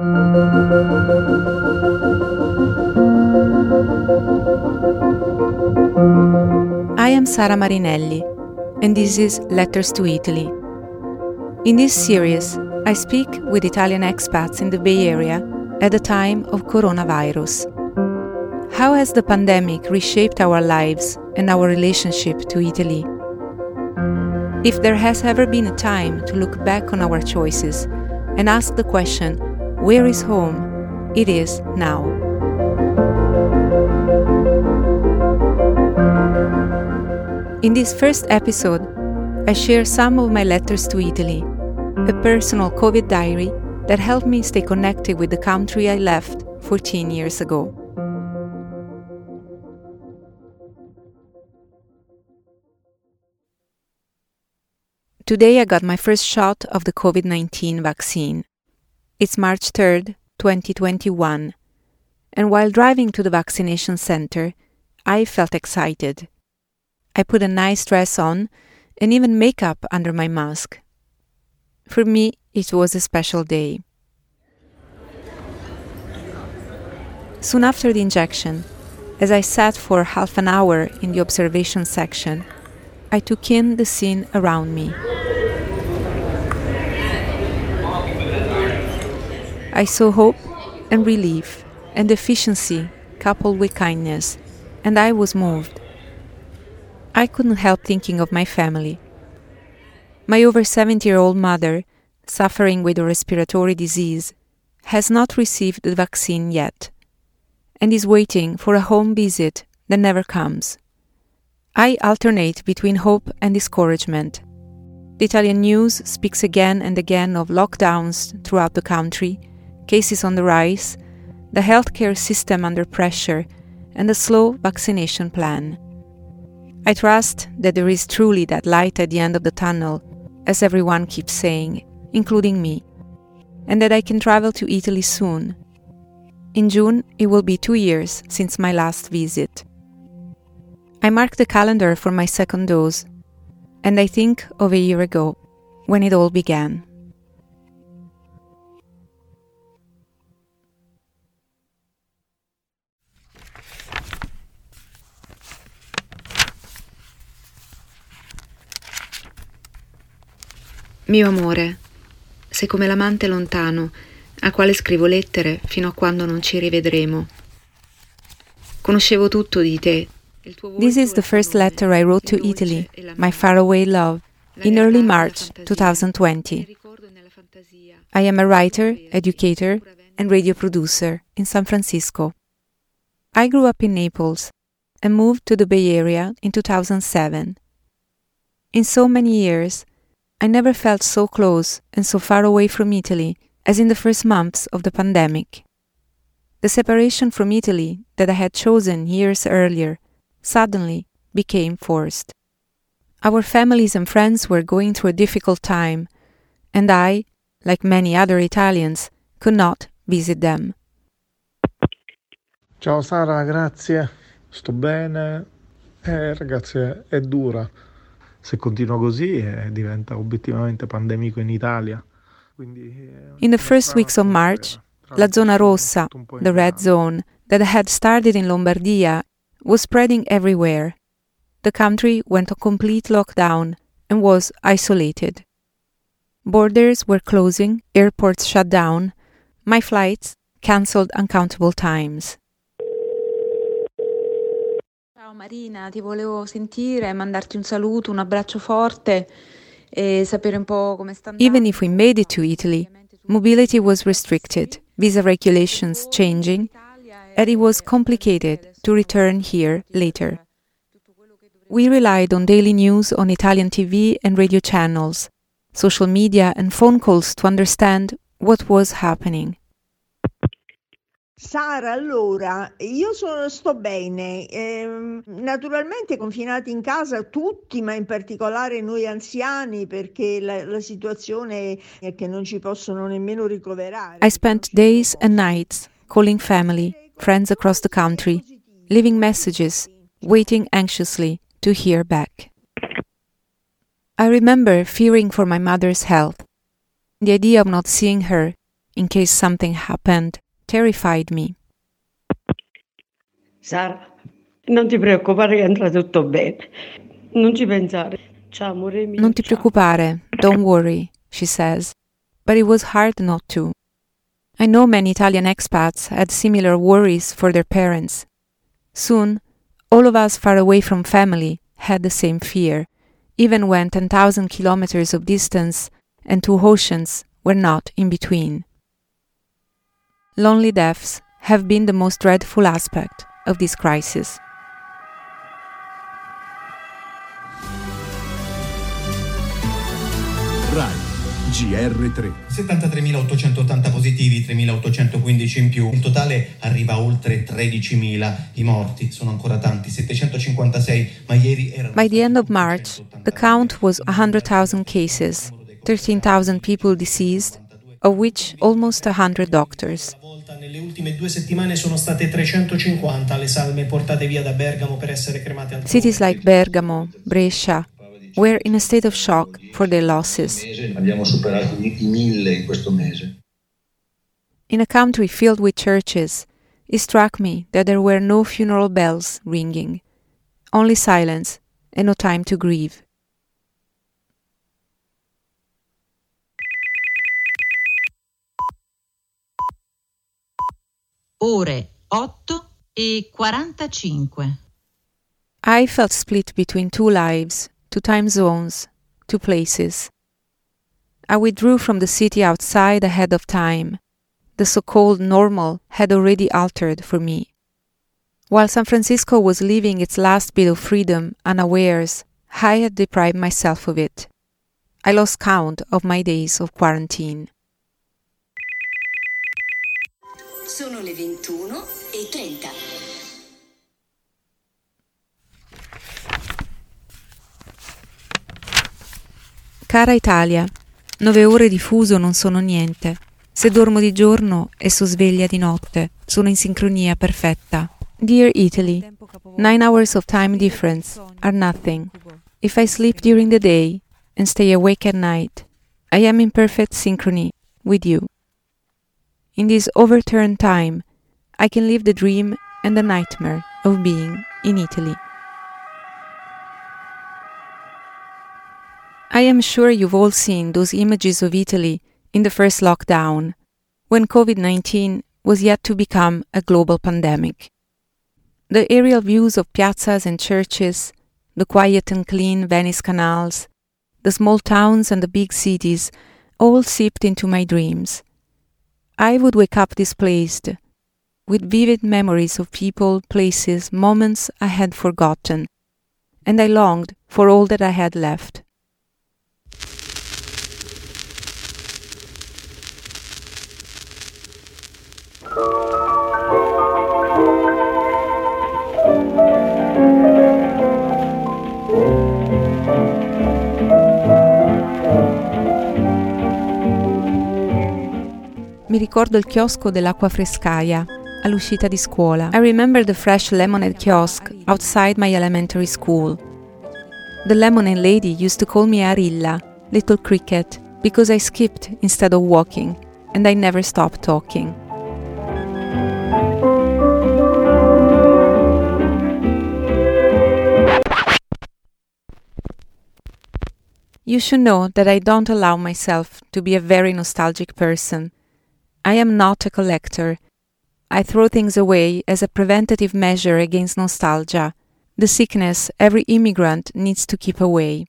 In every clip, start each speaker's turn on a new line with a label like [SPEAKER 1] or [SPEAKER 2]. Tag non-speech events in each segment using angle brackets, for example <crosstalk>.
[SPEAKER 1] I am Sara Marinelli, and this is Letters to Italy. In this series, I speak with Italian expats in the Bay Area at the time of coronavirus. How has the pandemic reshaped our lives and our relationship to Italy? If there has ever been a time to look back on our choices and ask the question, where is home? It is now. In this first episode, I share some of my letters to Italy, a personal COVID diary that helped me stay connected with the country I left 14 years ago. Today I got my first shot of the COVID 19 vaccine. It's March 3rd, 2021, and while driving to the vaccination center, I felt excited. I put a nice dress on and even makeup under my mask. For me, it was a special day. Soon after the injection, as I sat for half an hour in the observation section, I took in the scene around me. I saw hope and relief and efficiency coupled with kindness, and I was moved. I couldn't help thinking of my family. My over 70 year old mother, suffering with a respiratory disease, has not received the vaccine yet and is waiting for a home visit that never comes. I alternate between hope and discouragement. The Italian news speaks again and again of lockdowns throughout the country, cases on the rise, the healthcare system under pressure, and a slow vaccination plan. I trust that there is truly that light at the end of the tunnel, as everyone keeps saying, including me, and that I can travel to Italy soon. In June, it will be two years since my last visit. I mark the calendar for my second dose, and I think of a year ago, when it all began. Mio amore, sei come l'amante lontano, al quale scrivo lettere fino a quando non ci rivedremo. Conoscevo tutto di te. This is the first letter I wrote to Italy, my faraway love, in early March 2020. I am a writer, educator, and radio producer in San Francisco. I grew up in Naples and moved to the Bay Area in 2007. In so many years, I never felt so close and so far away from Italy as in the first months of the pandemic. The separation from Italy that I had chosen years earlier suddenly became forced. Our families and friends were going through a difficult time, and I, like many other Italians, could not visit them.
[SPEAKER 2] Ciao Sara, grazie. Sto bene. Eh, ragazzi, è dura. Se continua così eh, diventa obiettivamente pandemico in Italia.
[SPEAKER 1] In the first weeks of March, La Zona Rossa, the red zone that had started in Lombardia, was spreading everywhere. The country went on complete lockdown and was isolated. Borders were closing, airports shut down, my flights cancelled uncountable times.
[SPEAKER 3] Marina, ti volevo sentire, mandarti un saluto, un abbraccio forte.
[SPEAKER 1] Even if we made it to Italy, mobility was restricted, visa regulations changing, and it was complicated to return here later. We relied on daily news on Italian TV and radio channels, social media, and phone calls to understand what was happening.
[SPEAKER 4] Sara, allora, io sono, sto bene, eh, naturalmente confinati in casa tutti, ma in particolare noi anziani perché la, la situazione è che non ci possono nemmeno ricoverare.
[SPEAKER 1] I spent days and nights calling family, friends across the country, leaving messages, waiting anxiously to hear back. I remember fearing for my mother's health. The idea of not seeing her in case something happened terrified me.
[SPEAKER 5] Sara, non ti preoccupare che andrà tutto bene. Non ci pensare. Ciao, amore mio.
[SPEAKER 1] Non ti preoccupare, don't worry, she says. But it was hard not to. I know many Italian expats had similar worries for their parents. Soon, all of us far away from family had the same fear, even when 10,000 kilometers of distance and two oceans were not in between. Lonely deaths have been the most dreadful aspect of this crisis.
[SPEAKER 6] RAI GR3
[SPEAKER 7] 73.880 positivi, 3.815 in più. Il totale arriva a oltre 13.000. I morti sono ancora tanti, 756, ma ieri erano
[SPEAKER 1] By the end of March, the count was 100,000 cases, 13,000 people deceased, of which almost 100 doctors.
[SPEAKER 8] Nelle ultime due settimane sono state 350 le salme portate via da Bergamo per essere cremate al
[SPEAKER 1] Cities like Bergamo, Brescia, were in a state of shock for their losses.
[SPEAKER 9] abbiamo superato i i mille in questo mese.
[SPEAKER 1] In a country filled with churches, it struck me that there were no funeral bells ringing, only silence and no time to grieve.
[SPEAKER 10] Ore 8 e 45.
[SPEAKER 1] I felt split between two lives, two time zones, two places. I withdrew from the city outside ahead of time. The so called normal had already altered for me. While San Francisco was living its last bit of freedom unawares, I had deprived myself of it. I lost count of my days of quarantine.
[SPEAKER 11] Sono le 21 e 30.
[SPEAKER 1] Cara Italia, nove ore di fuso non sono niente. Se dormo di giorno e so sveglia di notte, sono in sincronia perfetta. Dear Italy, nine hours of time difference are nothing. If I sleep during the day and stay awake at night, I am in perfect synchrony with you. In this overturned time, I can live the dream and the nightmare of being in Italy. I am sure you've all seen those images of Italy in the first lockdown, when COVID 19 was yet to become a global pandemic. The aerial views of piazzas and churches, the quiet and clean Venice canals, the small towns and the big cities all seeped into my dreams. I would wake up displaced, with vivid memories of people, places, moments I had forgotten, and I longed for all that I had left. Ricordo il chiosco dell'acqua frescaia all'uscita di scuola. I remember the fresh lemonade kiosk outside my elementary school. The lemonade lady used to call me Arilla, little cricket, because I skipped instead of walking, and I never stopped talking. You should know that I don't allow myself to be a very nostalgic person. I am not a collector. I throw things away as a preventative measure against nostalgia, the sickness every immigrant needs to keep away.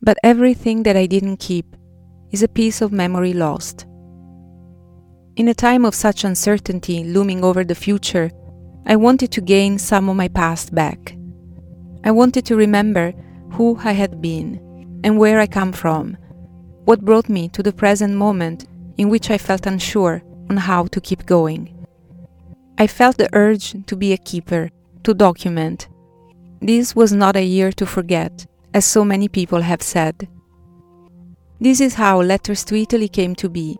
[SPEAKER 1] But everything that I didn't keep is a piece of memory lost. In a time of such uncertainty looming over the future, I wanted to gain some of my past back. I wanted to remember who I had been and where I come from, what brought me to the present moment in which I felt unsure on how to keep going. I felt the urge to be a keeper, to document. This was not a year to forget, as so many people have said. This is how Letters to Italy came to be.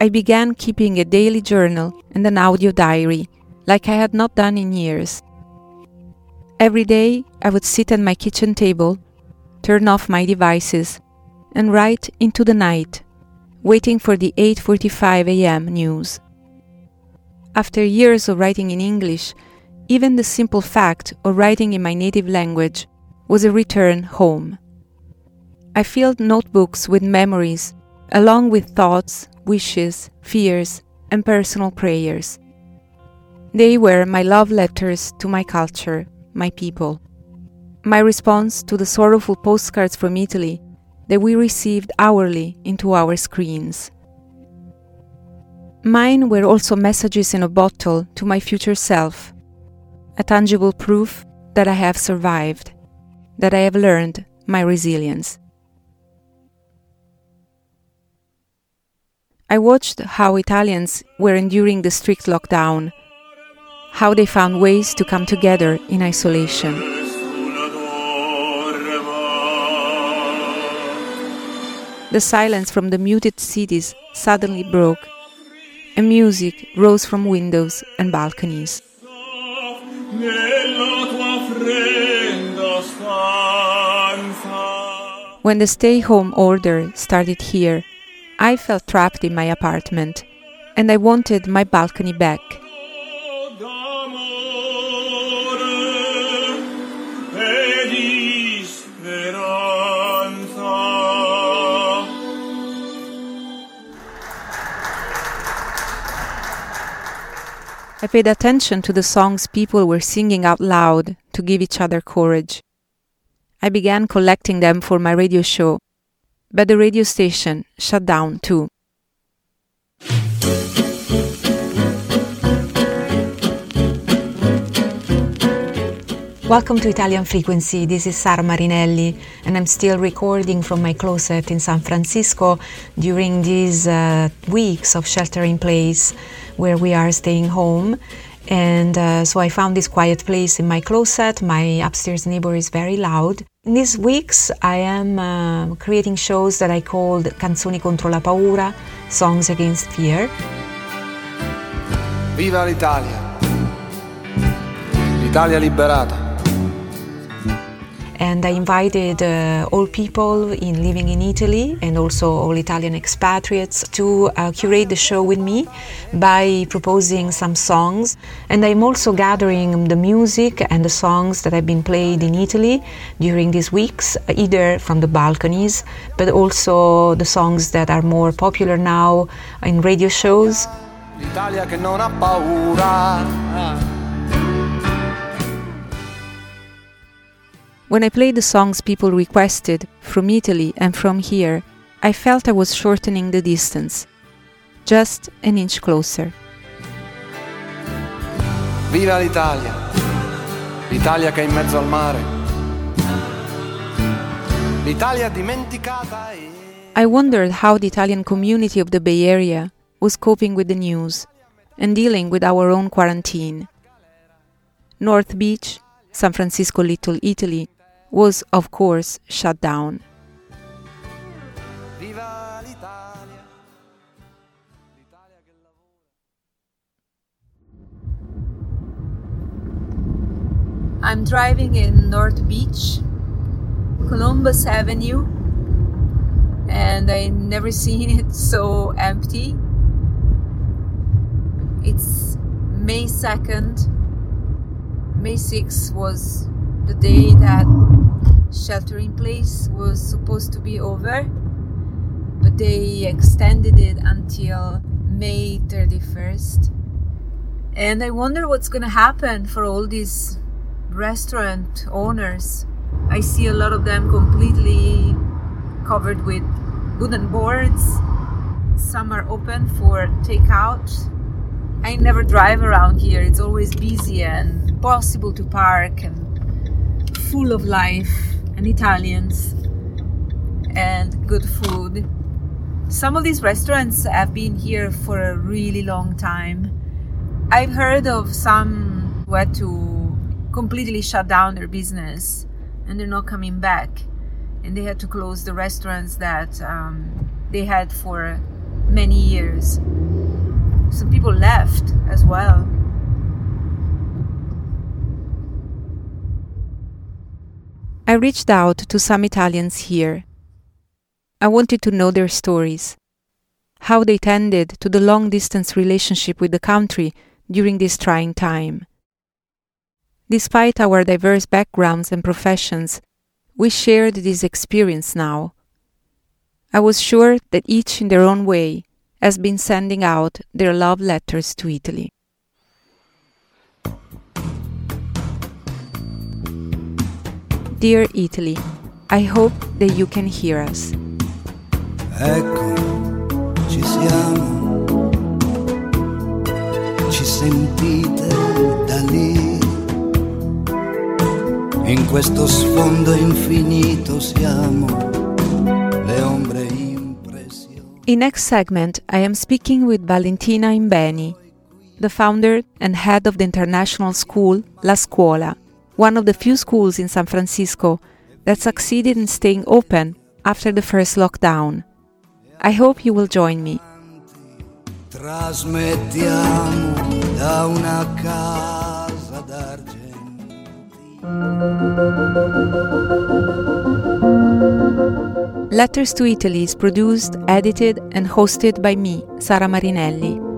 [SPEAKER 1] I began keeping a daily journal and an audio diary, like I had not done in years. Every day I would sit at my kitchen table, turn off my devices, and write into the night waiting for the 8:45 a.m. news. After years of writing in English, even the simple fact of writing in my native language was a return home. I filled notebooks with memories, along with thoughts, wishes, fears, and personal prayers. They were my love letters to my culture, my people. My response to the sorrowful postcards from Italy that we received hourly into our screens. Mine were also messages in a bottle to my future self, a tangible proof that I have survived, that I have learned my resilience. I watched how Italians were enduring the strict lockdown, how they found ways to come together in isolation. The silence from the muted cities suddenly broke, and music rose from windows and balconies. When the stay home order started here, I felt trapped in my apartment and I wanted my balcony back. I paid attention to the songs people were singing out loud to give each other courage. I began collecting them for my radio show but the radio station shut down too. Welcome to Italian Frequency. This is Sara Marinelli, and I'm still recording from my closet in San Francisco during these uh, weeks of shelter in place where we are staying home. And uh, so I found this quiet place in my closet. My upstairs neighbor is very loud. In these weeks, I am uh, creating shows that I called Canzoni contro la paura, Songs Against Fear.
[SPEAKER 12] Viva l'Italia! L'Italia liberata!
[SPEAKER 1] And I invited uh, all people in living in Italy and also all Italian expatriates to uh, curate the show with me by proposing some songs. And I'm also gathering the music and the songs that have been played in Italy during these weeks, either from the balconies, but also the songs that are more popular now in radio shows. L'Italia che non ha paura. When I played the songs people requested from Italy and from here, I felt I was shortening the distance, just an inch closer.
[SPEAKER 12] Viva l'Italia! L'Italia che è in mezzo al mare. L'Italia dimenticata.
[SPEAKER 1] I wondered how the Italian community of the Bay Area was coping with the news and dealing with our own quarantine. North Beach, San Francisco Little Italy, was, of course, shut down. I'm driving in North Beach, Columbus Avenue, and I never <laughs> seen it so empty. It's May 2nd. May 6th was the day that shelter in place was supposed to be over, but they extended it until May 31st. And I wonder what's going to happen for all these restaurant owners. I see a lot of them completely covered with wooden boards. Some are open for takeout. I never drive around here. It's always busy and impossible to park and full of life and Italians and good food. Some of these restaurants have been here for a really long time. I've heard of some who had to completely shut down their business and they're not coming back. And they had to close the restaurants that um, they had for many years. Some people left as well. I reached out to some Italians here. I wanted to know their stories. how they tended to the long distance relationship with the country during this trying time. Despite our diverse backgrounds and professions, we shared this experience now. I was sure that each in their own way has been sending out their love letters to Italy. Dear Italy, I hope that you can hear us.
[SPEAKER 13] Ecco, ci siamo, ci sentite da lì, in questo sfondo infinito siamo, le ombre impressioni.
[SPEAKER 1] In next segment, I am speaking with Valentina Imbeni, the founder and head of the international school La Scuola, one of the few schools in San Francisco that succeeded in staying open after the first lockdown. I hope you will join me.
[SPEAKER 13] Trasmettiamo da una casa d'argento.
[SPEAKER 1] Letters to Italy is produced, edited, and hosted by me, Sara Marinelli.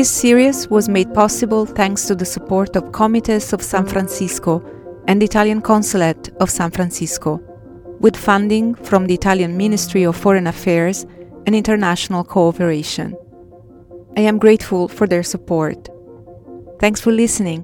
[SPEAKER 1] This series was made possible thanks to the support of Comites of San Francisco and the Italian Consulate of San Francisco, with funding from the Italian Ministry of Foreign Affairs and International Cooperation. I am grateful for their support. Thanks for listening.